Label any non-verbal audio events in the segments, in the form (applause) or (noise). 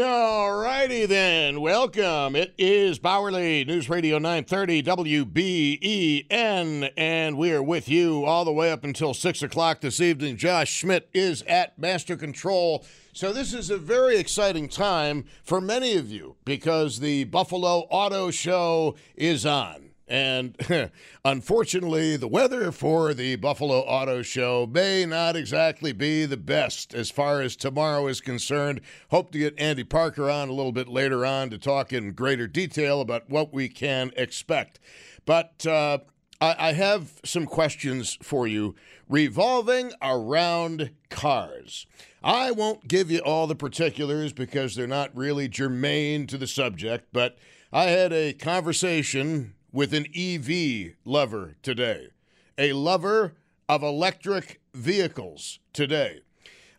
All righty then. Welcome. It is Bauerle News Radio 930 WBEN, and we are with you all the way up until 6 o'clock this evening. Josh Schmidt is at Master Control. So, this is a very exciting time for many of you because the Buffalo Auto Show is on. And (laughs) unfortunately, the weather for the Buffalo Auto Show may not exactly be the best as far as tomorrow is concerned. Hope to get Andy Parker on a little bit later on to talk in greater detail about what we can expect. But uh, I, I have some questions for you revolving around cars. I won't give you all the particulars because they're not really germane to the subject, but I had a conversation with an EV lover today, a lover of electric vehicles today.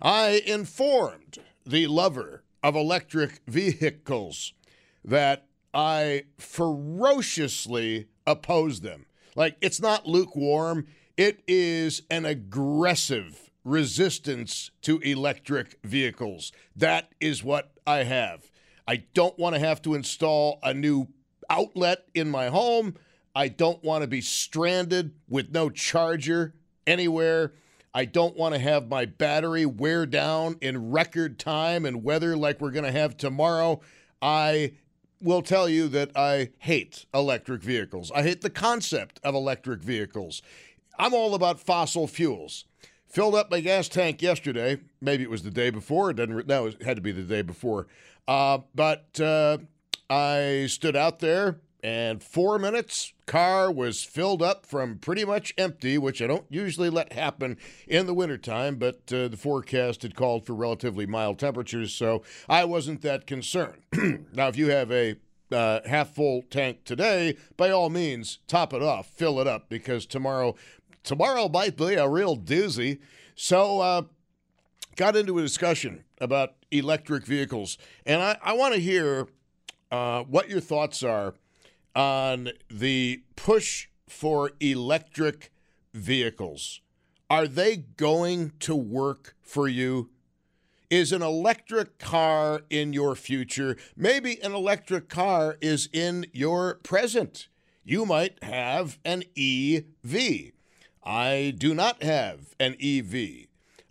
I informed the lover of electric vehicles that I ferociously oppose them. Like, it's not lukewarm, it is an aggressive resistance to electric vehicles. That is what I have. I don't want to have to install a new outlet in my home. I don't want to be stranded with no charger anywhere. I don't want to have my battery wear down in record time and weather like we're going to have tomorrow. I will tell you that I hate electric vehicles. I hate the concept of electric vehicles. I'm all about fossil fuels. Filled up my gas tank yesterday. Maybe it was the day before. It didn't. No, it had to be the day before. Uh, but uh, I stood out there and four minutes, car was filled up from pretty much empty, which I don't usually let happen in the wintertime, but uh, the forecast had called for relatively mild temperatures, so I wasn't that concerned. (clears throat) now, if you have a uh, half full tank today, by all means, top it off, fill it up, because tomorrow, tomorrow might be a real doozy. So, uh, got into a discussion about electric vehicles, and I, I want to hear uh, what your thoughts are on the push for electric vehicles. Are they going to work for you? Is an electric car in your future? Maybe an electric car is in your present. You might have an EV. I do not have an EV.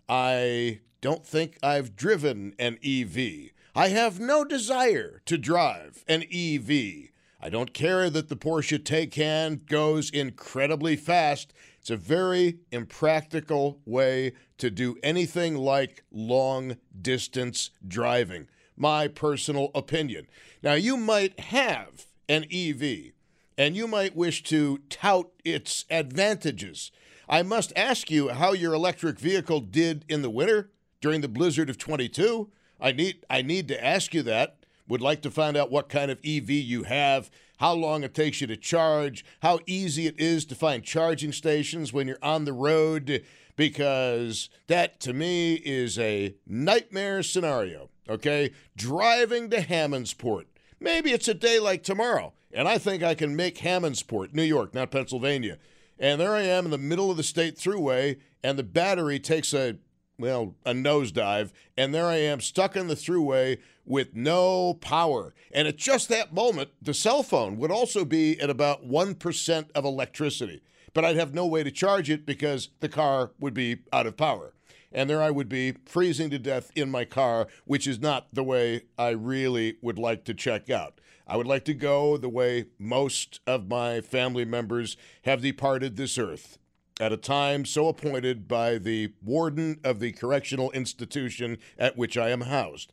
I don't think I've driven an EV. I have no desire to drive an EV. I don't care that the Porsche Taycan goes incredibly fast. It's a very impractical way to do anything like long distance driving. My personal opinion. Now, you might have an EV and you might wish to tout its advantages. I must ask you how your electric vehicle did in the winter during the blizzard of 22. I need I need to ask you that. Would like to find out what kind of EV you have, how long it takes you to charge, how easy it is to find charging stations when you're on the road because that to me is a nightmare scenario, okay? Driving to Hammondsport. Maybe it's a day like tomorrow, and I think I can make Hammondsport, New York, not Pennsylvania. And there I am in the middle of the state thruway, and the battery takes a well, a nosedive, and there I am stuck in the throughway with no power. And at just that moment, the cell phone would also be at about 1% of electricity, but I'd have no way to charge it because the car would be out of power. And there I would be freezing to death in my car, which is not the way I really would like to check out. I would like to go the way most of my family members have departed this earth at a time so appointed by the warden of the correctional institution at which I am housed.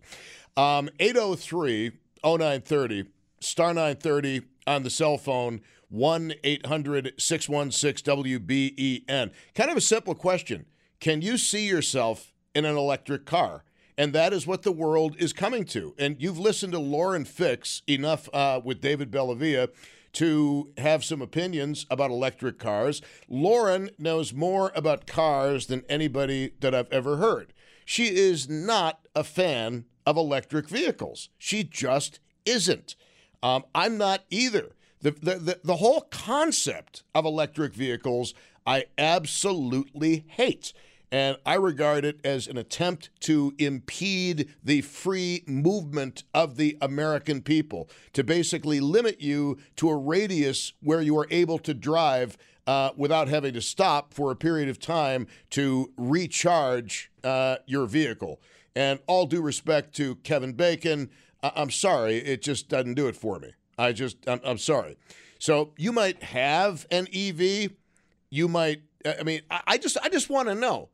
Um, 803 0930, star 930 on the cell phone, 1 800 616 WBEN. Kind of a simple question. Can you see yourself in an electric car? And that is what the world is coming to. And you've listened to Lauren Fix enough uh, with David Bellavia to have some opinions about electric cars. Lauren knows more about cars than anybody that I've ever heard. She is not a fan of electric vehicles. She just isn't. Um, I'm not either. The, the, the, the whole concept of electric vehicles, I absolutely hate. And I regard it as an attempt to impede the free movement of the American people, to basically limit you to a radius where you are able to drive uh, without having to stop for a period of time to recharge uh, your vehicle. And all due respect to Kevin Bacon, I- am sorry, it just doesn't do it for me. I just, I'm, I'm sorry. So you might have an EV. You might, I mean, I, I just, I just want to know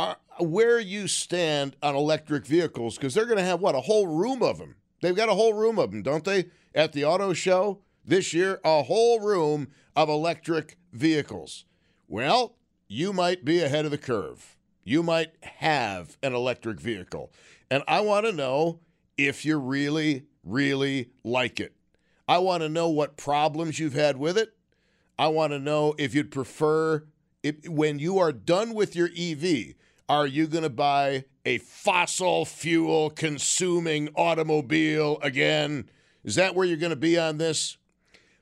are, where you stand on electric vehicles because they're going to have what a whole room of them. They've got a whole room of them, don't they? At the auto show this year, a whole room of electric vehicles. Well, you might be ahead of the curve. You might have an electric vehicle. And I want to know if you really, really like it. I want to know what problems you've had with it. I want to know if you'd prefer, if, when you are done with your EV, are you going to buy a fossil fuel consuming automobile again? Is that where you're going to be on this?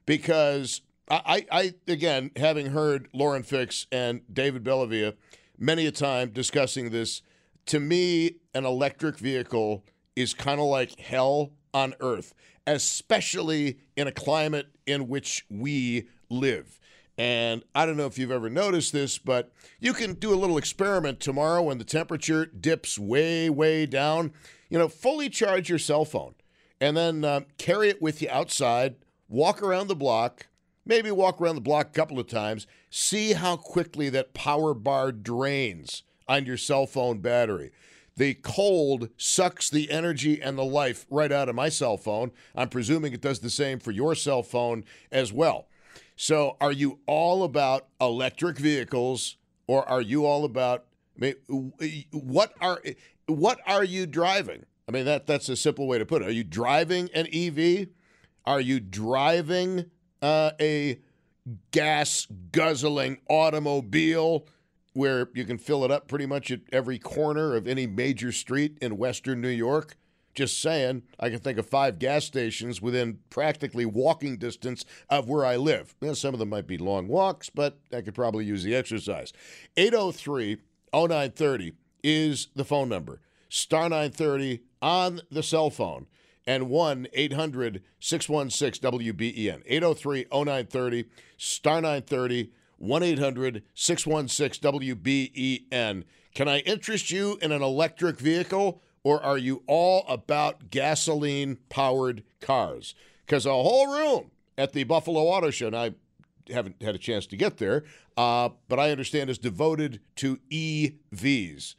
Because I, I, again, having heard Lauren Fix and David Bellavia many a time discussing this, to me, an electric vehicle is kind of like hell on earth, especially in a climate in which we live. And I don't know if you've ever noticed this, but you can do a little experiment tomorrow when the temperature dips way, way down. You know, fully charge your cell phone and then uh, carry it with you outside, walk around the block, maybe walk around the block a couple of times, see how quickly that power bar drains on your cell phone battery. The cold sucks the energy and the life right out of my cell phone. I'm presuming it does the same for your cell phone as well. So, are you all about electric vehicles, or are you all about? I mean, what are what are you driving? I mean, that that's a simple way to put it. Are you driving an EV? Are you driving uh, a gas guzzling automobile where you can fill it up pretty much at every corner of any major street in Western New York? Just saying, I can think of five gas stations within practically walking distance of where I live. Some of them might be long walks, but I could probably use the exercise. 803 0930 is the phone number. Star 930 on the cell phone and 1 800 616 WBEN. 803 0930, star 930, 1 800 616 WBEN. Can I interest you in an electric vehicle? Or are you all about gasoline powered cars? Because a whole room at the Buffalo Auto Show, and I haven't had a chance to get there, uh, but I understand is devoted to EVs,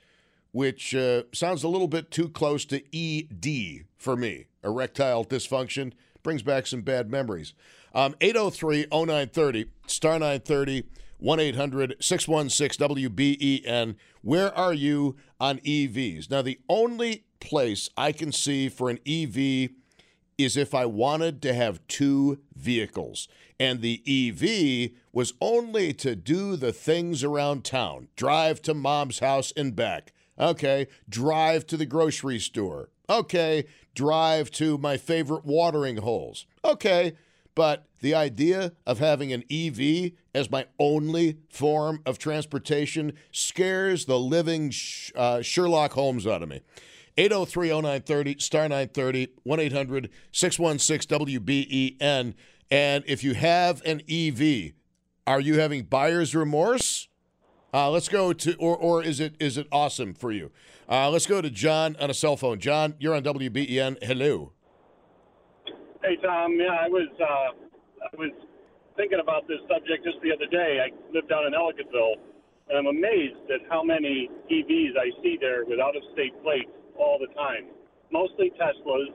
which uh, sounds a little bit too close to ED for me. Erectile dysfunction brings back some bad memories. Um, 803 0930, star 930. 1 800 616 WBEN. Where are you on EVs? Now, the only place I can see for an EV is if I wanted to have two vehicles. And the EV was only to do the things around town drive to mom's house and back. Okay, drive to the grocery store. Okay, drive to my favorite watering holes. Okay, but the idea of having an EV as my only form of transportation scares the living sh- uh, Sherlock Holmes out of me. 803-0930, star 930, 1-800-616-WBEN. And if you have an EV, are you having buyer's remorse? Uh, let's go to, or, or is it is it awesome for you? Uh, let's go to John on a cell phone. John, you're on WBEN. Hello. Hey Tom, yeah, I was uh, I was thinking about this subject just the other day. I live down in Ellicottville, and I'm amazed at how many EVs I see there with out-of-state plates all the time. Mostly Teslas,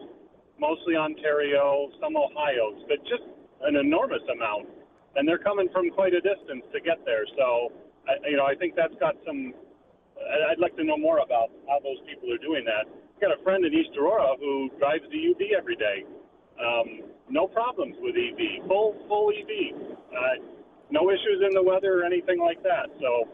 mostly Ontario, some Ohio's, but just an enormous amount, and they're coming from quite a distance to get there. So, I, you know, I think that's got some. I'd like to know more about how those people are doing that. I've got a friend in East Aurora who drives the UV every day um, no problems with EV, full full EV, uh, no issues in the weather or anything like that. So,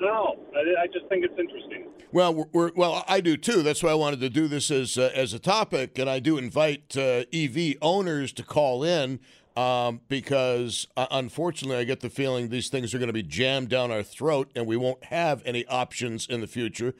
no, I, just think it's interesting. Well, we're, we're, well, I do too. That's why I wanted to do this as uh, as a topic, and I do invite uh, EV owners to call in. Um, because uh, unfortunately, I get the feeling these things are going to be jammed down our throat, and we won't have any options in the future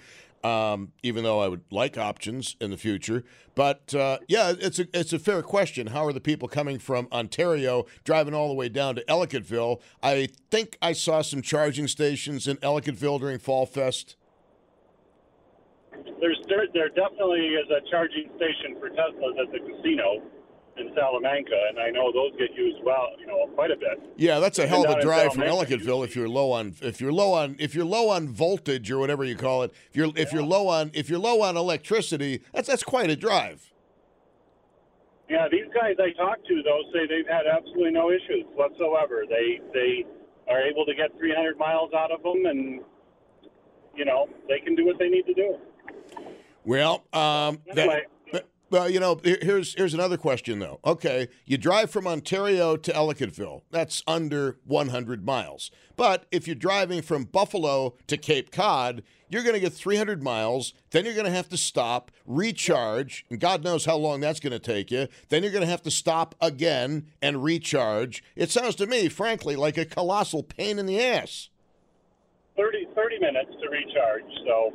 um, even though I would like options in the future. But uh, yeah, it's a it's a fair question. How are the people coming from Ontario driving all the way down to Ellicottville? I think I saw some charging stations in Ellicottville during Fall Fest. There's there, there definitely is a charging station for Teslas at the casino in Salamanca, and I know those get used well, you know, quite a bit. Yeah, that's a hell of a drive from Ellicottville if you're low on if you're low on if you're low on voltage or whatever you call it. If you're if yeah. you're low on if you're low on electricity, that's that's quite a drive. Yeah, these guys I talked to though say they've had absolutely no issues whatsoever. They they are able to get 300 miles out of them, and you know they can do what they need to do. Well, um, anyway. That, well, you know, here's here's another question though. Okay, you drive from Ontario to Ellicottville. That's under 100 miles. But if you're driving from Buffalo to Cape Cod, you're going to get 300 miles. Then you're going to have to stop, recharge, and God knows how long that's going to take you. Then you're going to have to stop again and recharge. It sounds to me, frankly, like a colossal pain in the ass. 30, 30 minutes to recharge. So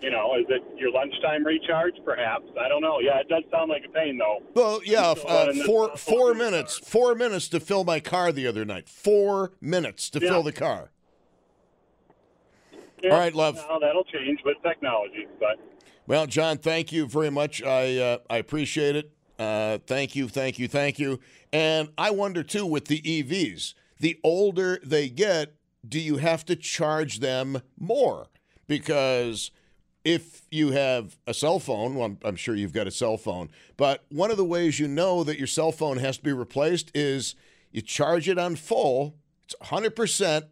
you know, is it your lunchtime recharge? Perhaps I don't know. Yeah, it does sound like a pain though. Well, yeah, uh, four four minutes, four minutes to fill my car the other night. Four minutes to yeah. fill the car. Yeah, All right, love. Now that'll change with technology, but. Well, John, thank you very much. I uh, I appreciate it. Uh, thank you, thank you, thank you. And I wonder too with the EVs, the older they get, do you have to charge them more? Because if you have a cell phone, well, I'm, sure you've got a cell phone, but one of the ways you know that your cell phone has to be replaced is you charge it on full, it's 100%,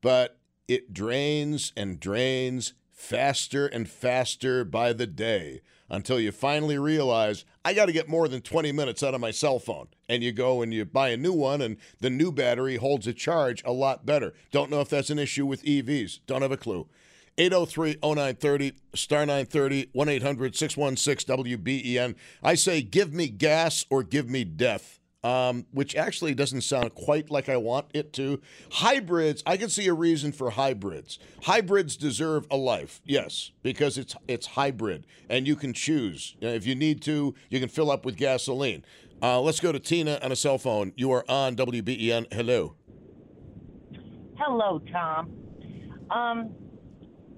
but it drains and drains faster and faster by the day until you finally realize I got to get more than 20 minutes out of my cell phone. And you go and you buy a new one, and the new battery holds a charge a lot better. Don't know if that's an issue with EVs. Don't have a clue. 803 0930, star 930, 1 800 616 WBEN. I say, give me gas or give me death. Um, which actually doesn't sound quite like I want it to. Hybrids, I can see a reason for hybrids. Hybrids deserve a life, yes, because it's it's hybrid, and you can choose. You know, if you need to, you can fill up with gasoline. Uh, let's go to Tina on a cell phone. You are on WBEN. Hello. Hello, Tom. Um,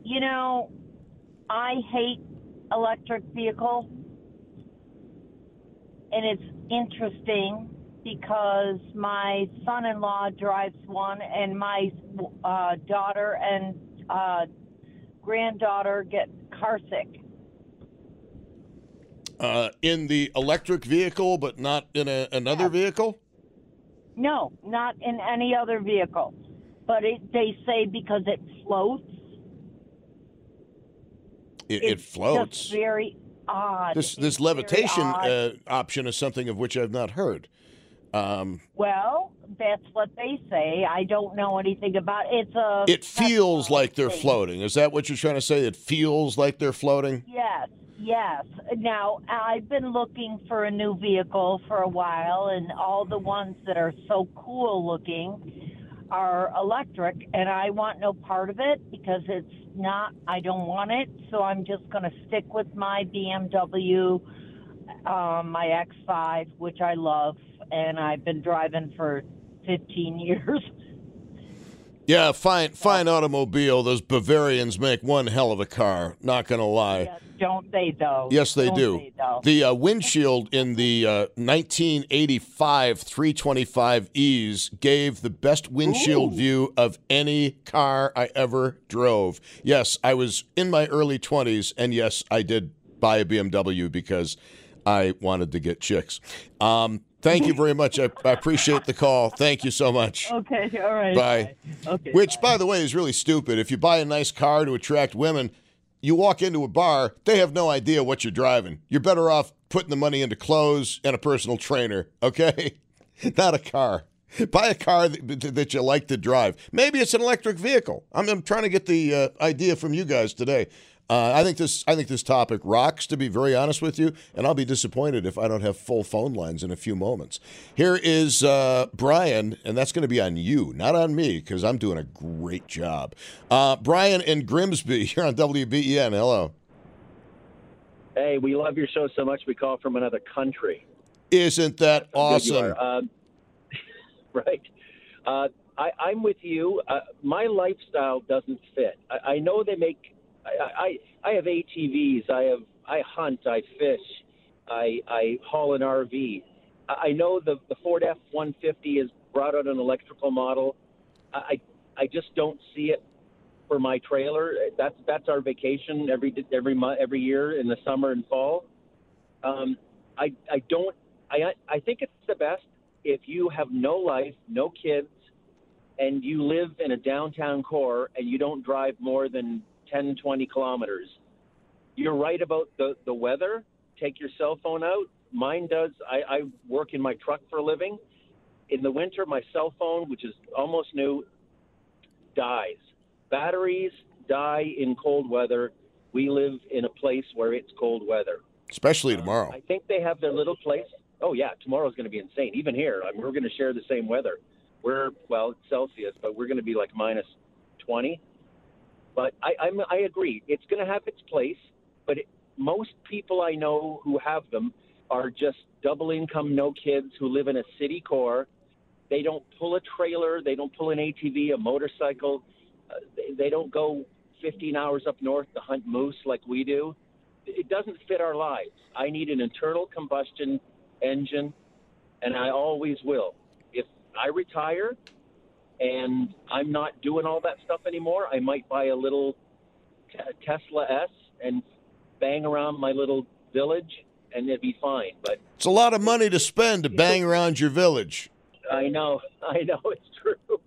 you know, I hate electric vehicle, and it's interesting because my son-in-law drives one, and my uh, daughter and uh, granddaughter get car sick. Uh, in the electric vehicle, but not in a, another vehicle. No, not in any other vehicle. But it, they say because it floats it, it floats. very odd. This this levitation uh, option is something of which I've not heard. Um, well, that's what they say. I don't know anything about it. It's a. It feels like they're thing. floating. Is that what you're trying to say? It feels like they're floating. Yes, Yes. Now, I've been looking for a new vehicle for a while, and all the ones that are so cool looking are electric, and I want no part of it because it's not, I don't want it. So I'm just going to stick with my BMW, um, my X5, which I love, and I've been driving for 15 (laughs) years. Yeah, fine, fine automobile. Those Bavarians make one hell of a car. Not gonna lie. Yeah, don't they though? Yes, they Don't do. they, the uh, windshield in the uh, 1985 325Es gave the best windshield view of any car I ever drove. Yes, I was in my early 20s, and yes, I did buy a BMW because I wanted to get chicks. Um, thank you very much. I, I appreciate the call. Thank you so much. Okay, all right. Bye. Okay. Which, by the way, is really stupid. If you buy a nice car to attract women, you walk into a bar, they have no idea what you're driving. You're better off putting the money into clothes and a personal trainer, okay? (laughs) Not a car. Buy a car that, that you like to drive. Maybe it's an electric vehicle. I'm, I'm trying to get the uh, idea from you guys today. Uh, I think this I think this topic rocks. To be very honest with you, and I'll be disappointed if I don't have full phone lines in a few moments. Here is uh, Brian, and that's going to be on you, not on me, because I'm doing a great job. Uh, Brian in Grimsby, (laughs) here on WBEN. Hello. Hey, we love your show so much we call from another country. Isn't that How good you awesome? Um, (laughs) right. Uh, I, I'm with you. Uh, my lifestyle doesn't fit. I, I know they make. I, I I have ATVs. I have I hunt. I fish. I I haul an RV. I know the the Ford F one fifty has brought out an electrical model. I I just don't see it for my trailer. That's that's our vacation every every month every year in the summer and fall. Um, I I don't I I think it's the best if you have no life, no kids, and you live in a downtown core and you don't drive more than 10, 20 kilometers. You're right about the, the weather. Take your cell phone out. Mine does. I, I work in my truck for a living. In the winter, my cell phone, which is almost new, dies. Batteries die in cold weather. We live in a place where it's cold weather. Especially uh, tomorrow. I think they have their little place. Oh yeah, tomorrow's going to be insane. Even here, I mean, we're going to share the same weather. We're well, it's Celsius, but we're going to be like minus twenty. But I, I'm, I agree. It's going to have its place. But it, most people I know who have them are just double income, no kids, who live in a city core. They don't pull a trailer. They don't pull an ATV, a motorcycle. Uh, they, they don't go 15 hours up north to hunt moose like we do. It doesn't fit our lives. I need an internal combustion engine, and I always will. If I retire and I'm not doing all that stuff anymore, I might buy a little te- Tesla S and bang around my little village, and it'd be fine. But It's a lot of money to spend to bang around your village. I know, (laughs) I know it's true.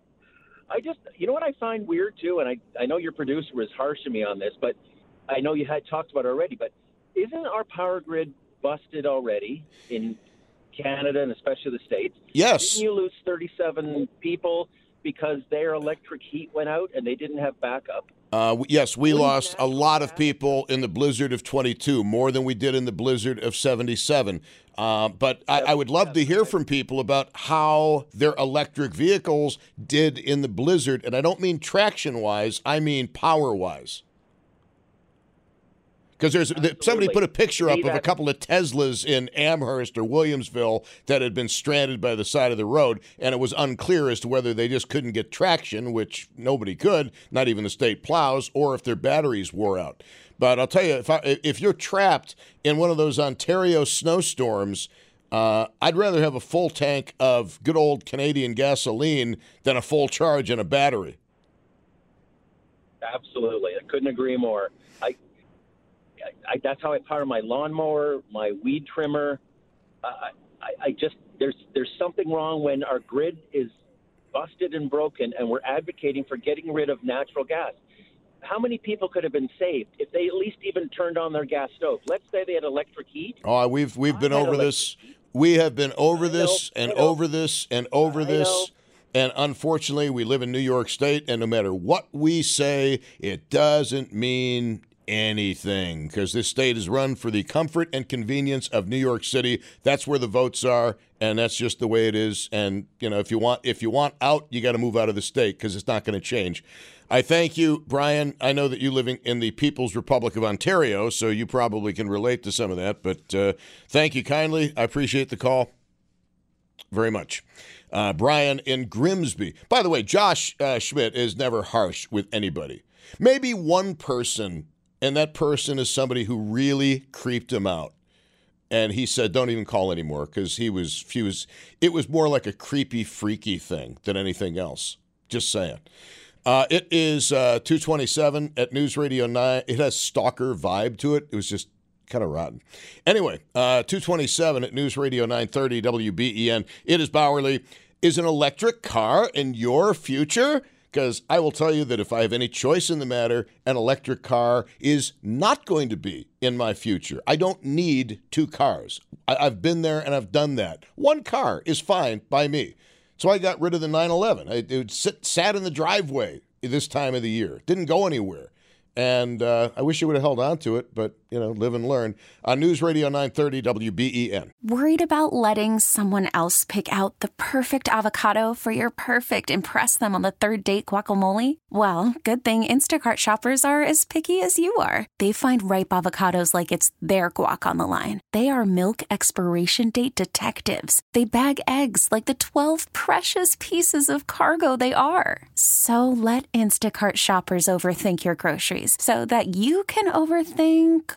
I just, you know what I find weird too, and I, I know your producer was harsh on me on this, but I know you had talked about it already, but isn't our power grid busted already in Canada and especially the States? Yes. Didn't you lose 37 people because their electric heat went out and they didn't have backup? Uh, yes, we lost a lot of people in the blizzard of 22, more than we did in the blizzard of 77. Uh, but I, I would love to hear from people about how their electric vehicles did in the blizzard. And I don't mean traction wise, I mean power wise. Because there's th- somebody put a picture up of a couple of Teslas in Amherst or Williamsville that had been stranded by the side of the road, and it was unclear as to whether they just couldn't get traction, which nobody could, not even the state plows, or if their batteries wore out. But I'll tell you, if I, if you're trapped in one of those Ontario snowstorms, uh, I'd rather have a full tank of good old Canadian gasoline than a full charge in a battery. Absolutely, I couldn't agree more. I, that's how I power my lawnmower, my weed trimmer. Uh, I, I, I just there's there's something wrong when our grid is busted and broken, and we're advocating for getting rid of natural gas. How many people could have been saved if they at least even turned on their gas stove? Let's say they had electric heat. Oh, we've we've been over this. We have been over this and over this and over I this. know. And unfortunately, we live in New York State, and no matter what we say, it doesn't mean anything because this state is run for the comfort and convenience of New York City. That's where the votes are, and that's just the way it is. And you know, if you want if you want out, you got to move out of the state because it's not going to change. I thank you, Brian. I know that you living in the People's Republic of Ontario, so you probably can relate to some of that. But uh, thank you kindly. I appreciate the call very much. Uh, Brian in Grimsby. By the way, Josh uh, Schmidt is never harsh with anybody. Maybe one person, and that person is somebody who really creeped him out. And he said, "Don't even call anymore," because he was, he was. It was more like a creepy, freaky thing than anything else. Just saying. Uh, it is uh, 227 at News Radio 9. It has stalker vibe to it. It was just kind of rotten. Anyway, uh, 227 at News Radio 930 WBEN. It is Bauerle. Is an electric car in your future? Because I will tell you that if I have any choice in the matter, an electric car is not going to be in my future. I don't need two cars. I- have been there and I've done that. One car is fine by me. So I got rid of the 911. It, it sit, sat in the driveway this time of the year. Didn't go anywhere. And uh, I wish you would have held on to it, but, you know, live and learn. On News Radio 930 WBEN. Worried about letting someone else pick out the perfect avocado for your perfect impress them on the third date guacamole? Well, good thing Instacart shoppers are as picky as you are. They find ripe avocados like it's their guac on the line. They are milk expiration date detectives. They bag eggs like the 12 precious pieces of cargo they are. So let Instacart shoppers overthink your groceries so that you can overthink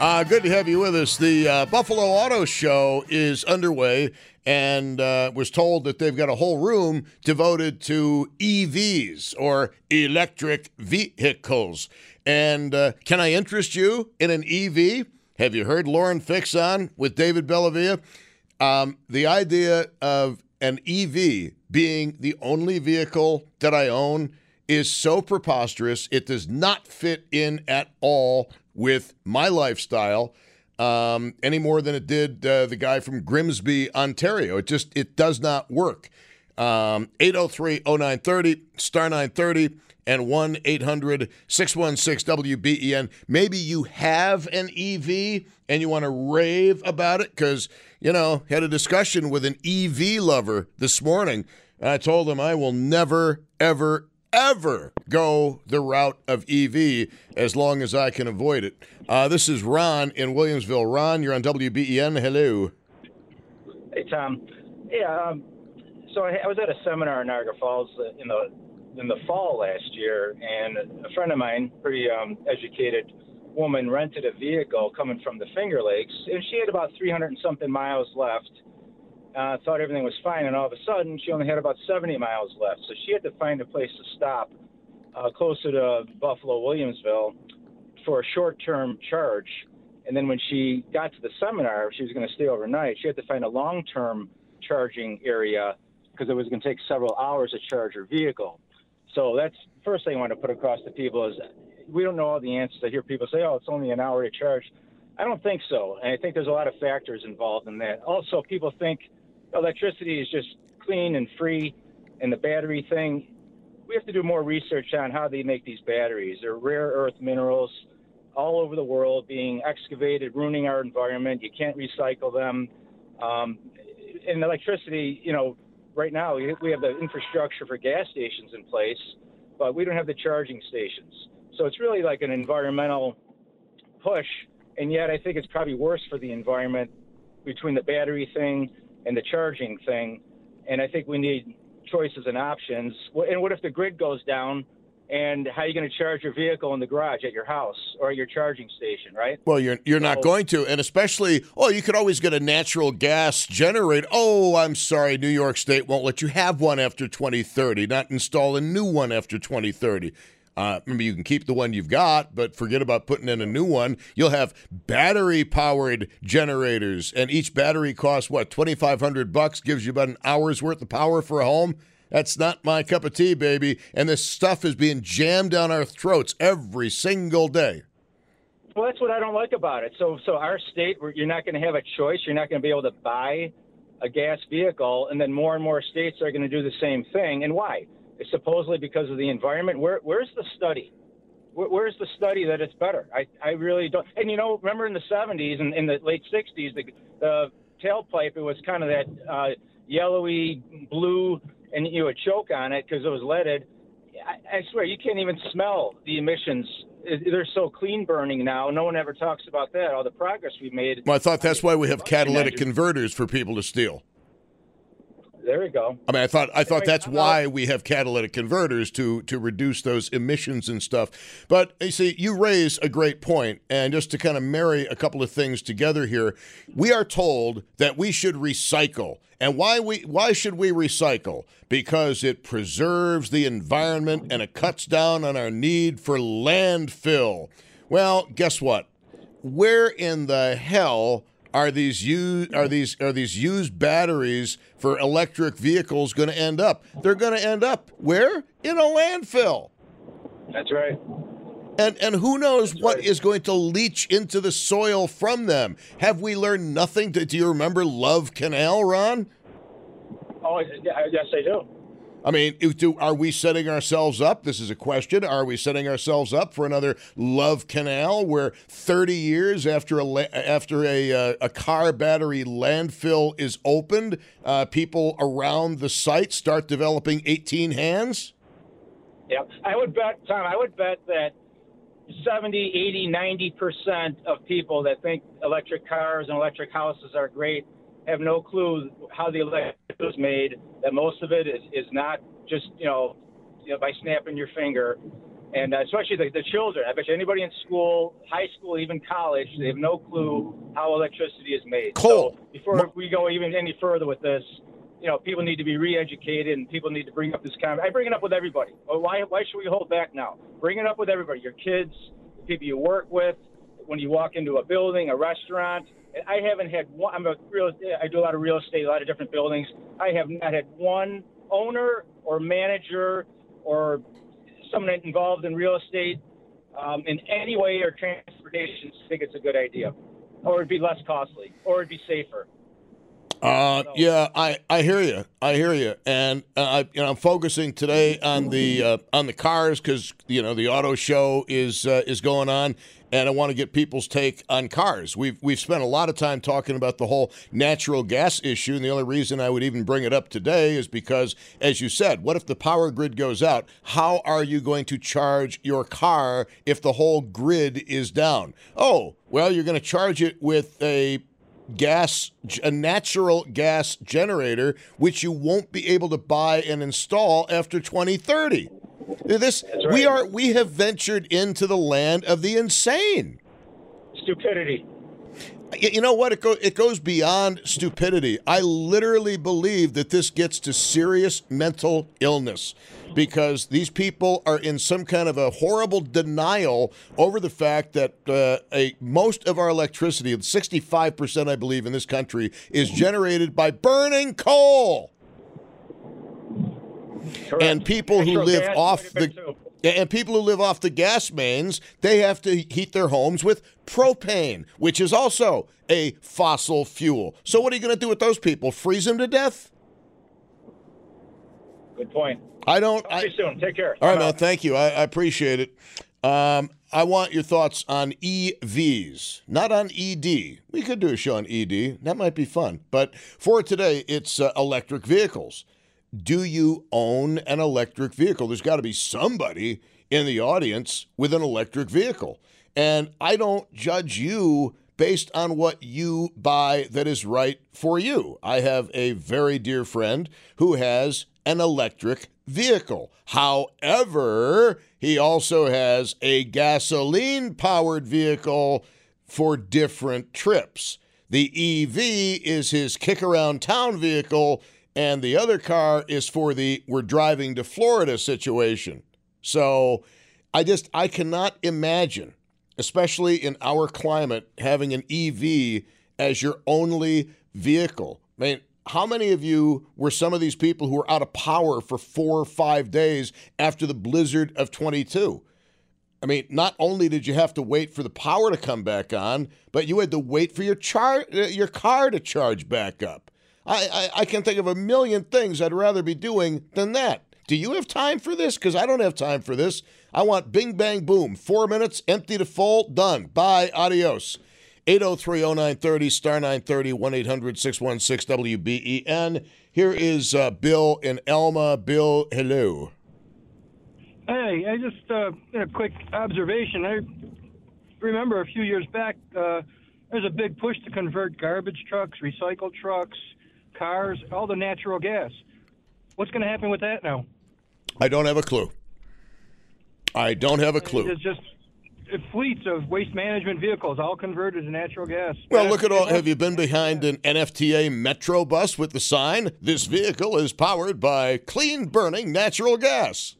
Uh, good to have you with us. The uh, Buffalo Auto Show is underway and uh, was told that they've got a whole room devoted to EVs or electric vehicles. And uh, can I interest you in an EV? Have you heard Lauren Fix on with David Bellavia? Um, the idea of an EV being the only vehicle that I own is so preposterous. It does not fit in at all with my lifestyle um, any more than it did uh, the guy from Grimsby, Ontario. It just it does not work. Um, 803-0930, star 930, and 1-800-616-WBEN. Maybe you have an EV and you want to rave about it because, you know, had a discussion with an EV lover this morning. And I told him I will never, ever, ever go the route of EV as long as I can avoid it. Uh, this is Ron in Williamsville. Ron, you're on WBEN. Hello. Hey, Tom. Yeah, um, so I, I was at a seminar in Niagara Falls in the in the fall last year, and a friend of mine, pretty um, educated woman, rented a vehicle coming from the Finger Lakes, and she had about 300 and something miles left uh, thought everything was fine, and all of a sudden she only had about 70 miles left. So she had to find a place to stop uh, closer to Buffalo, Williamsville for a short term charge. And then when she got to the seminar, she was going to stay overnight. She had to find a long term charging area because it was going to take several hours to charge her vehicle. So that's the first thing I want to put across to people is we don't know all the answers. I hear people say, "Oh, it's only an hour to charge." I don't think so, and I think there's a lot of factors involved in that. Also, people think electricity is just clean and free, and the battery thing, we have to do more research on how they make these batteries. They're rare earth minerals all over the world being excavated, ruining our environment. You can't recycle them. Um, and electricity, you know, right now we have the infrastructure for gas stations in place, but we don't have the charging stations. So it's really like an environmental push, and yet I think it's probably worse for the environment between the battery thing and the charging thing. And I think we need choices and options. And what if the grid goes down? And how are you going to charge your vehicle in the garage at your house or at your charging station, right? Well, you're you're not going to, and especially, oh, you could always get a natural gas generator. Oh, I'm sorry, New York State won't let you have one after 2030. Not install a new one after 2030. Uh, maybe you can keep the one you've got, but forget about putting in a new one. You'll have battery powered generators, and each battery costs what twenty five hundred bucks. Gives you about an hour's worth of power for a home. That's not my cup of tea, baby. And this stuff is being jammed down our throats every single day. Well, that's what I don't like about it. So, so our state, you're not going to have a choice. You're not going to be able to buy a gas vehicle, and then more and more states are going to do the same thing. And why? Supposedly because of the environment. Where, where's the study? Where, where's the study that it's better? I, I really don't. And you know, remember in the 70s and in the late 60s, the, the tailpipe it was kind of that uh, yellowy blue, and you would choke on it because it was leaded. I, I swear, you can't even smell the emissions they're so clean burning now. No one ever talks about that. All the progress we've made. Well, I thought that's why we have catalytic converters for people to steal. There we go. I mean, I thought I thought that's why we have catalytic converters to to reduce those emissions and stuff. But you see, you raise a great point, and just to kind of marry a couple of things together here, we are told that we should recycle. And why we why should we recycle? Because it preserves the environment and it cuts down on our need for landfill. Well, guess what? Where in the hell are these used are these are these used batteries for electric vehicles going to end up? They're going to end up where? In a landfill. That's right. And and who knows That's what right. is going to leach into the soil from them? Have we learned nothing? Do, do you remember Love Canal, Ron? Oh, yes, I do. I mean, do, are we setting ourselves up? This is a question. Are we setting ourselves up for another Love Canal, where 30 years after a after a uh, a car battery landfill is opened, uh, people around the site start developing 18 hands? Yeah, I would bet, Tom. I would bet that 70, 80, 90 percent of people that think electric cars and electric houses are great have no clue how the electric was made. That most of it is, is not just you know, you know by snapping your finger, and uh, especially the, the children. I bet you anybody in school, high school, even college, they have no clue how electricity is made. Cool. So before we go even any further with this, you know, people need to be re-educated, and people need to bring up this kind. I bring it up with everybody. Why why should we hold back now? Bring it up with everybody. Your kids, the people you work with, when you walk into a building, a restaurant I haven't had one. I'm a real. I do a lot of real estate, a lot of different buildings. I have not had one owner or manager or someone involved in real estate um, in any way or transportation think it's a good idea, or it'd be less costly, or it'd be safer. Uh, yeah, I, I hear you. I hear you, and uh, I, you know, I'm focusing today on the uh, on the cars because you know the auto show is uh, is going on, and I want to get people's take on cars. We've we've spent a lot of time talking about the whole natural gas issue, and the only reason I would even bring it up today is because, as you said, what if the power grid goes out? How are you going to charge your car if the whole grid is down? Oh, well, you're going to charge it with a gas a natural gas generator which you won't be able to buy and install after 2030 this right. we are we have ventured into the land of the insane. Stupidity. You know what? It, go, it goes beyond stupidity. I literally believe that this gets to serious mental illness because these people are in some kind of a horrible denial over the fact that uh, a, most of our electricity, 65%, I believe, in this country, is generated by burning coal. Correct. And people who live off the and people who live off the gas mains, they have to heat their homes with propane, which is also a fossil fuel. So what are you going to do with those people? Freeze them to death? Good point. I don't. Talk I, to you soon. Take care. all right, man. Thank you. I, I appreciate it. Um, I want your thoughts on EVs, not on ED. We could do a show on ED. That might be fun. But for today, it's uh, electric vehicles. Do you own an electric vehicle? There's got to be somebody in the audience with an electric vehicle. And I don't judge you based on what you buy that is right for you. I have a very dear friend who has an electric vehicle. However, he also has a gasoline powered vehicle for different trips. The EV is his kick around town vehicle, and the other car is for the we're driving to Florida situation. So I just, I cannot imagine, especially in our climate, having an EV as your only vehicle. I mean, how many of you were some of these people who were out of power for four or five days after the blizzard of 22? I mean, not only did you have to wait for the power to come back on, but you had to wait for your char- uh, your car to charge back up. I, I, I can think of a million things I'd rather be doing than that. Do you have time for this? Because I don't have time for this. I want bing, bang, boom. Four minutes, empty to full, done. Bye, adios. 803 0930, star 930, 1 800 616 WBEN. Here is uh, Bill in Elma. Bill, hello. Hey, I just uh, a quick observation. I remember a few years back, uh, there's a big push to convert garbage trucks, recycled trucks, cars, all the natural gas. What's going to happen with that now? I don't have a clue. I don't have a clue. It's just fleets of waste management vehicles, all converted to natural gas. Well, look at all. Have you been behind an NFTA Metro bus with the sign, This vehicle is powered by clean burning natural gas?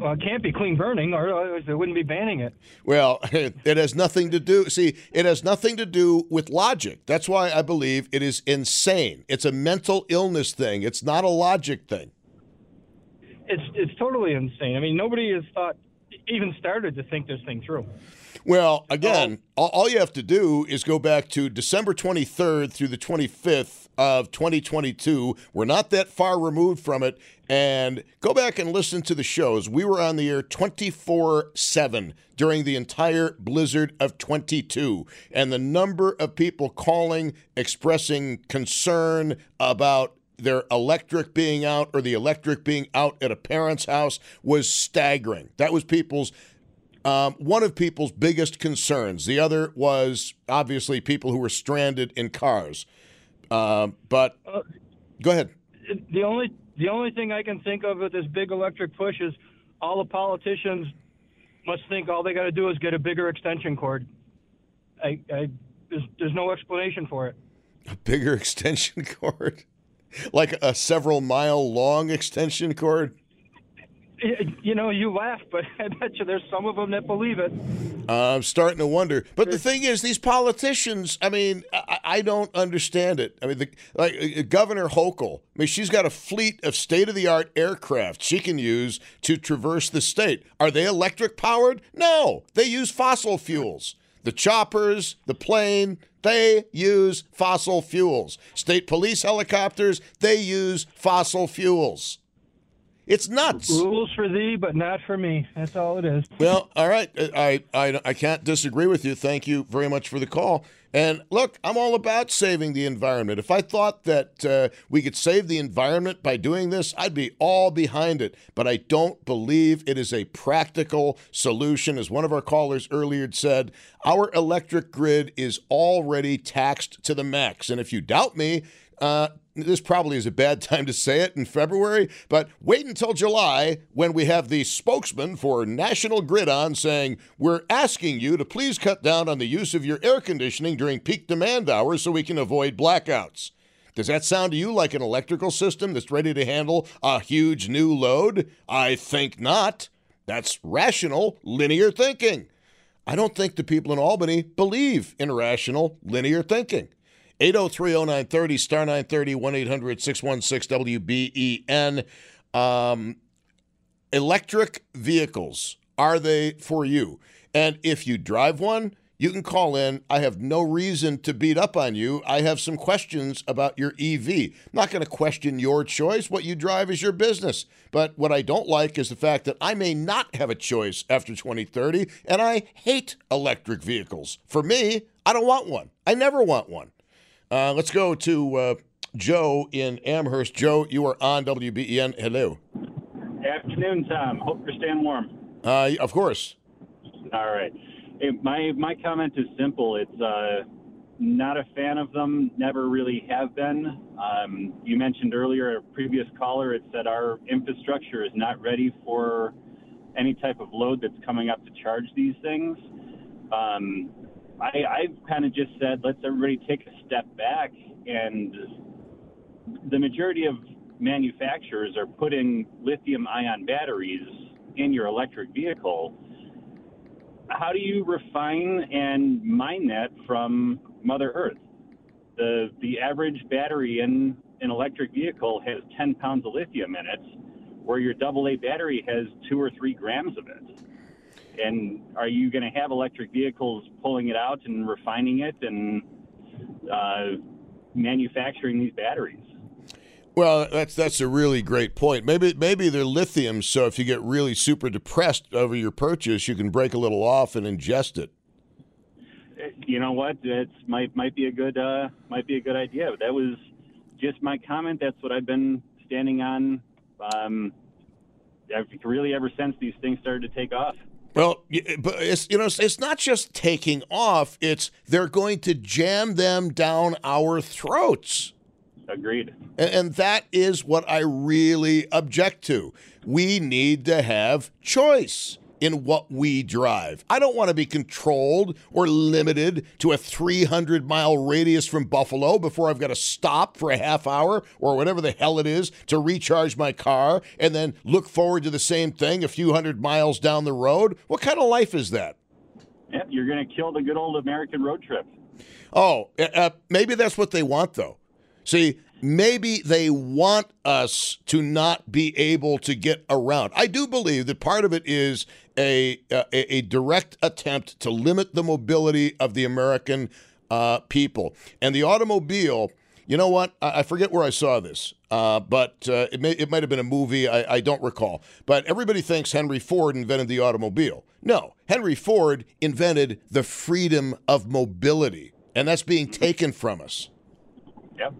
Well, it can't be clean burning, or uh, they wouldn't be banning it. Well, (laughs) it has nothing to do. See, it has nothing to do with logic. That's why I believe it is insane. It's a mental illness thing. It's not a logic thing. It's it's totally insane. I mean, nobody has thought even started to think this thing through. Well, again, all, all you have to do is go back to December 23rd through the 25th of 2022. We're not that far removed from it. And go back and listen to the shows. We were on the air 24 7 during the entire blizzard of 22. And the number of people calling, expressing concern about their electric being out or the electric being out at a parent's house was staggering. That was people's um, one of people's biggest concerns. The other was obviously people who were stranded in cars. Um, but go ahead. The only the only thing I can think of with this big electric push is all the politicians must think all they got to do is get a bigger extension cord. I, I there's, there's no explanation for it. A bigger (laughs) extension cord, like a several mile long extension cord. You know, you laugh, but (laughs) I bet you there's some of them that believe it. Uh, I'm starting to wonder. But the thing is, these politicians, I mean, I, I don't understand it. I mean, the, like uh, Governor Hochul, I mean, she's got a fleet of state of the art aircraft she can use to traverse the state. Are they electric powered? No, they use fossil fuels. The choppers, the plane, they use fossil fuels. State police helicopters, they use fossil fuels. It's nuts. Rules for thee, but not for me. That's all it is. Well, all right. I, I, I can't disagree with you. Thank you very much for the call. And look, I'm all about saving the environment. If I thought that uh, we could save the environment by doing this, I'd be all behind it. But I don't believe it is a practical solution. As one of our callers earlier said, our electric grid is already taxed to the max. And if you doubt me, uh, this probably is a bad (laughs) time to say it in February, but wait until July when we have the spokesman for National Grid on saying, We're asking you to please cut down on the use of your air conditioning during peak demand hours so we can avoid blackouts. Does that sound to you like an electrical system that's ready to handle a huge new load? I think not. That's rational, linear thinking. I don't think the people in Albany believe in rational, linear thinking. 8030930 star 930 1-800 616 WBEN. Um, electric vehicles, are they for you? And if you drive one, You can call in. I have no reason to beat up on you. I have some questions about your EV. I'm not going to question your choice. What you drive is your business. But what I don't like is the fact that I may not have a choice after 2030, and I hate electric vehicles. For me, I don't want one. I never want one. Uh, let's go to uh, Joe in Amherst. Joe, you are on WBEN. Hello. Afternoon, Tom. Hope you're staying warm. Uh, of course. All right. Hey, my my comment is simple. It's uh, not a fan of them. Never really have been. Um, you mentioned earlier, a previous caller, it said our infrastructure is not ready for any type of load that's coming up to charge these things. Um, I, I've kind of just said, let's everybody take a step back. And the majority of manufacturers are putting lithium ion batteries in your electric vehicle how do you refine and mine that from Mother Earth? The the average battery in an electric vehicle has 10 pounds of lithium in it, where your AA battery has two or three grams of it. And are you going to have electric vehicles pulling it out and refining it and uh, manufacturing these batteries? Well, that's that's a really great point. Maybe maybe they're lithium, so if you get really super depressed over your purchase, you can break a little off and ingest it. You know what? It might might be a good uh, might be a good idea. That was just my comment. That's what I've been standing on. Um, really ever since these things started to take off. Well, but it's you know it's not just taking off; it's they're going to jam them down our throats. Agreed. And, and that is what I really object to. We need to have choice in what we drive. I don't want to be controlled or limited to a 300 mile radius from Buffalo before I've got to stop for a half hour or whatever the hell it is to recharge my car and then look forward to the same thing a few hundred miles down the road. What kind of life is that? Yep, you're going to kill the good old American road trip. Oh, uh, uh maybe that's what they want, though. See, maybe they want us to not be able to get around. I do believe that part of it is a a, a direct attempt to limit the mobility of the American uh, people and the automobile. You know what? I, I forget where I saw this, uh, but uh, it may it might have been a movie. I, I don't recall. But everybody thinks Henry Ford invented the automobile. No, Henry Ford invented the freedom of mobility, and that's being taken from us. Yep.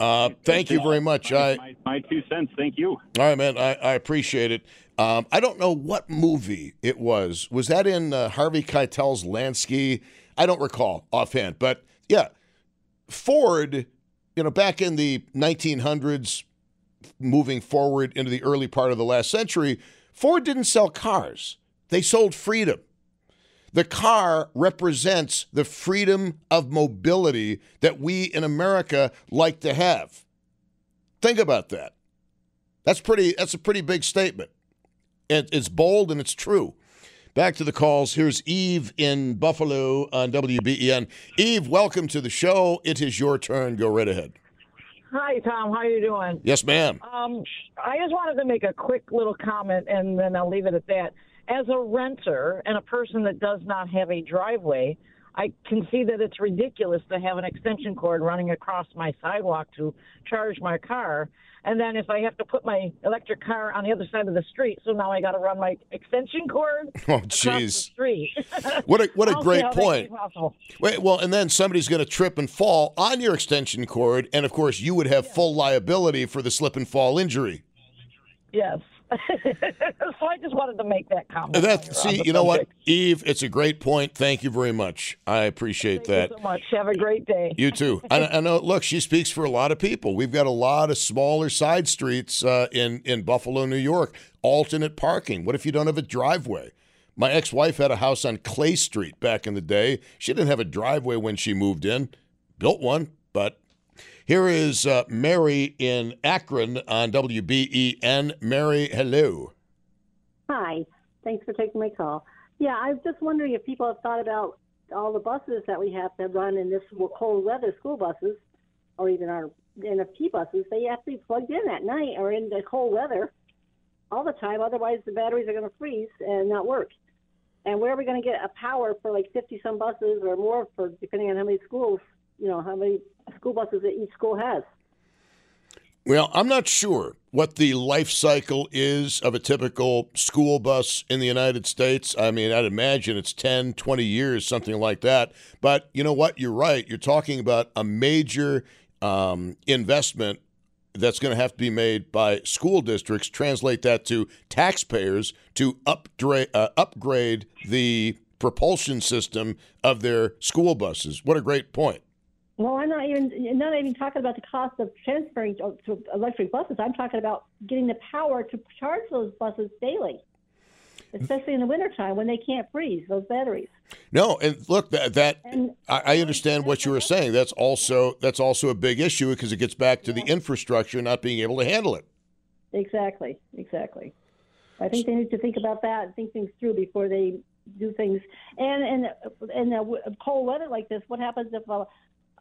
Uh, thank you very much. My, my, my, two cents. Thank you. All right, man. I, I appreciate it. Um, I don't know what movie it was. Was that in uh, Harvey Keitel's Lansky? I don't recall offhand, but yeah, Ford. You know, back in the 1900s, moving forward into the early part of the last century, Ford didn't sell cars; they sold freedom. The car represents the freedom of mobility that we in America like to have. Think about that. That's pretty that's a pretty big statement. It, it's bold and it's true. Back to the calls. Here's Eve in Buffalo on WBEN. Eve, welcome to the show. It is your turn. Go right ahead. Hi, Tom. How are you doing? Yes, ma'am. Um, I just wanted to make a quick little comment, and then I'll leave it at that as a renter and a person that does not have a driveway, I can see that it's ridiculous to have an extension cord running across my sidewalk to charge my car. And then if I have to put my electric car on the other side of the street, so now I got to run my extension cord. (laughs) Oh, jeez. Street. (laughs) what a what a great point. Wait, well, and then somebody's going to trip and fall on your extension cord, and of course, you would have yeah. full liability for the slip and fall injury. Yes. (laughs) so I just wanted to make that comment. That, see, you know what, Eve, it's a great point. Thank you very much. I appreciate that. Thank that. so much. Have a great day. You too. I, I, know. Look, she speaks for a lot of people. We've got a lot of smaller side streets uh, in in Buffalo, New York. Alternate parking. What if you don't have a driveway? My ex-wife had a house on Clay Street back in the day. She didn't have a driveway when she moved in. Built one, here is uh, Mary in Akron on WBEN. Mary, hello. Hi. Thanks for taking my call. Yeah, I was just wondering if people have thought about all the buses that we have to run in this cold weather, school buses, or even our NFT buses. They have to be plugged in at night or in the cold weather all the time. Otherwise, the batteries are going to freeze and not work. And where are we going to get a power for like 50 some buses or more for depending on how many schools, you know, how many school buses that each school has? Well, I'm not sure what the life cycle is of a typical school bus in the United States. I mean, I'd imagine it's 10, 20 years, something like that. But you know what? You're right. You're talking about a major um, investment that's going to have to be made by school districts. Translate that to taxpayers to upgrade, uh, upgrade the propulsion system of their school buses. What a great point. Well, I'm not even not even talking about the cost of transferring to, to electric buses. I'm talking about getting the power to charge those buses daily, especially in the wintertime when they can't freeze those batteries. No, and look that that And- I, I understand what you were saying. That's also that's also a big issue because it gets back to the infrastructure not being able to handle it. Exactly, exactly. I think they need to think about that and think things through before they do things. And and in a cold weather like this, what happens if uh,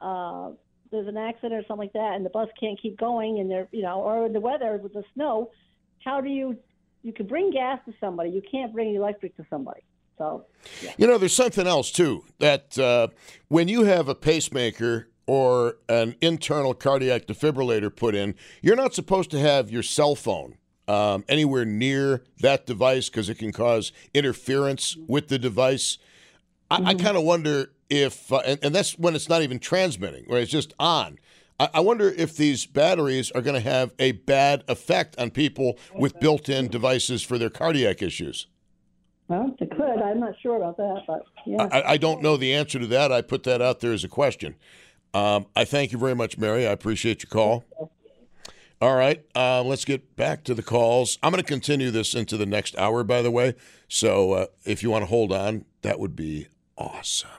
uh, there's an accident or something like that, and the bus can't keep going, and they're you know, or the weather with the snow? How do you you can bring gas to somebody, you can't bring electric to somebody. So You know, there's something else too that uh, when you have a pacemaker or an internal cardiac defibrillator put in, you're not supposed to have your cell phone um, anywhere near that device because it can cause interference with the device. I, I kind of wonder if, uh, and, and that's when it's not even transmitting, where it's just on. I, I wonder if these batteries are going to have a bad effect on people with built in devices for their cardiac issues. well, it could. I'm not sure about that, but yeah. I, I don't know the answer to that. I put that out there as a question. Um, I thank you very much, Mary. I appreciate your call. All right, uh, let's get back to the calls. I'm going to continue this into the next hour, by the way. So uh, if you want to hold on, that would be awesome.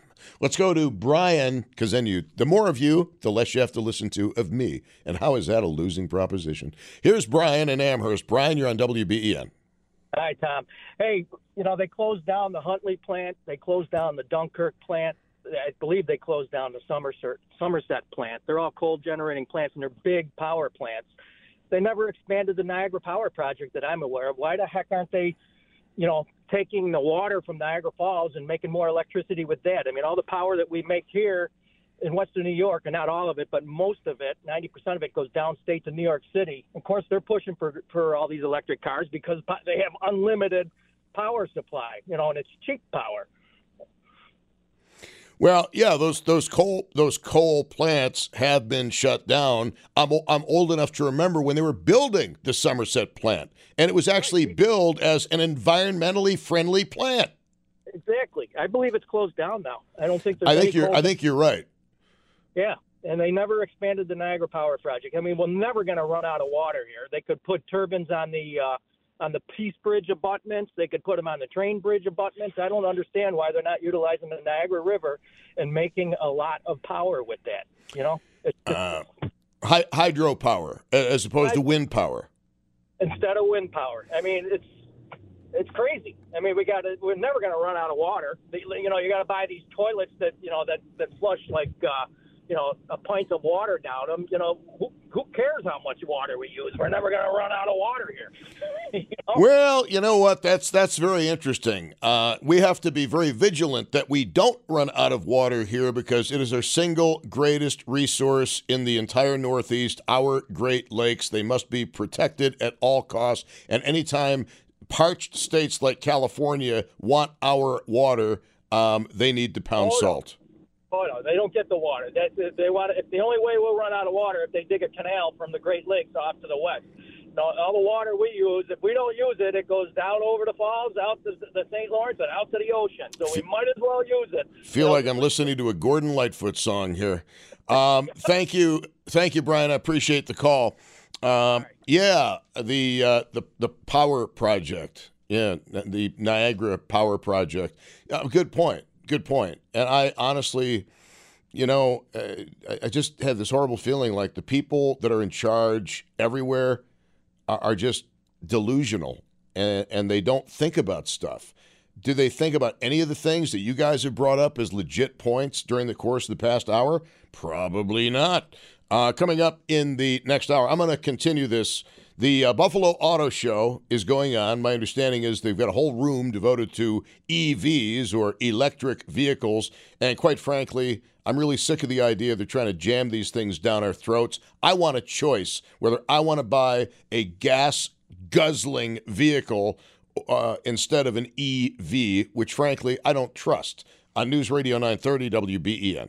Let's go to Brian, because then you, the more of you, the less you have to listen to of me. And how is that a losing proposition? Here's Brian in Amherst. Brian, you're on WBEN. Hi, Tom. Hey, you know, they closed down the Huntley plant. They closed down the Dunkirk plant. I believe they closed down the Somerset, Somerset plant. They're all coal generating plants and they're big power plants. They never expanded the Niagara Power Project that I'm aware of. Why the heck aren't they, you know, taking the water from Niagara Falls and making more electricity with that? I mean, all the power that we make here in Western New York, and not all of it, but most of it, 90% of it goes downstate to New York City. Of course, they're pushing for, for all these electric cars because they have unlimited power supply, you know, and it's cheap power. Well, yeah, those those coal those coal plants have been shut down. I'm I'm old enough to remember when they were building the Somerset plant, and it was actually billed as an environmentally friendly plant. Exactly. I believe it's closed down now. I don't think there's I think any you're coal- I think you're right. Yeah, and they never expanded the Niagara Power Project. I mean, we're never going to run out of water here. They could put turbines on the uh, on the Peace Bridge abutments. They could put them on the Train Bridge abutments. I don't understand why they're not utilizing the Niagara River and making a lot of power with that. You know, it's Uh, hy- hydropower as opposed to wind power. instead of wind power. I mean, it's it's crazy. I mean, we got to we're never going to run out of water. You know, you got to buy these toilets that you know that that flush like uh, you know a pint of water down them. You know, who, who cares how much water we use? We're never going to run out of water here. (laughs) you know? Well, you know what? That's that's very interesting. Uh, we have to be very vigilant that we don't run out of water here because it is our single greatest resource in the entire Northeast. Our Great Lakes they must be protected at all costs. And anytime parched states like California want our water, um, they need to pound Oh, salt. Oh no, they don't get the water. That they, want. If the only way we'll run out of water if they dig a canal from the Great Lakes off to the west. No, all the water we use, if we don't use it, it goes down over the falls, out to the St. Lawrence, and out to the ocean. So we might as well use it. Feel like I'm listening to a Gordon Lightfoot song here. Um, (laughs) thank you, thank you, Brian. I appreciate the call. Um, yeah, the uh, the the power project. Yeah, the Niagara Power Project. Uh, good point. Good point. And I honestly, you know, uh, I- just had this horrible feeling like the people that are in charge everywhere are, are just delusional and, and they don't think about stuff. Do they think about any of the things that you guys have brought up as legit points during the course of the past hour? Probably not. Uh, coming up in the next hour, I'm going to continue this The uh, Buffalo Auto Show is going on. My understanding is they've got a whole room devoted to EVs or electric vehicles. And quite frankly, I'm really sick of the idea they're trying to jam these things down our throats. I want a choice whether I want to buy a gas guzzling vehicle uh, instead of an EV, which frankly I don't trust. On News Radio 930 WBEN.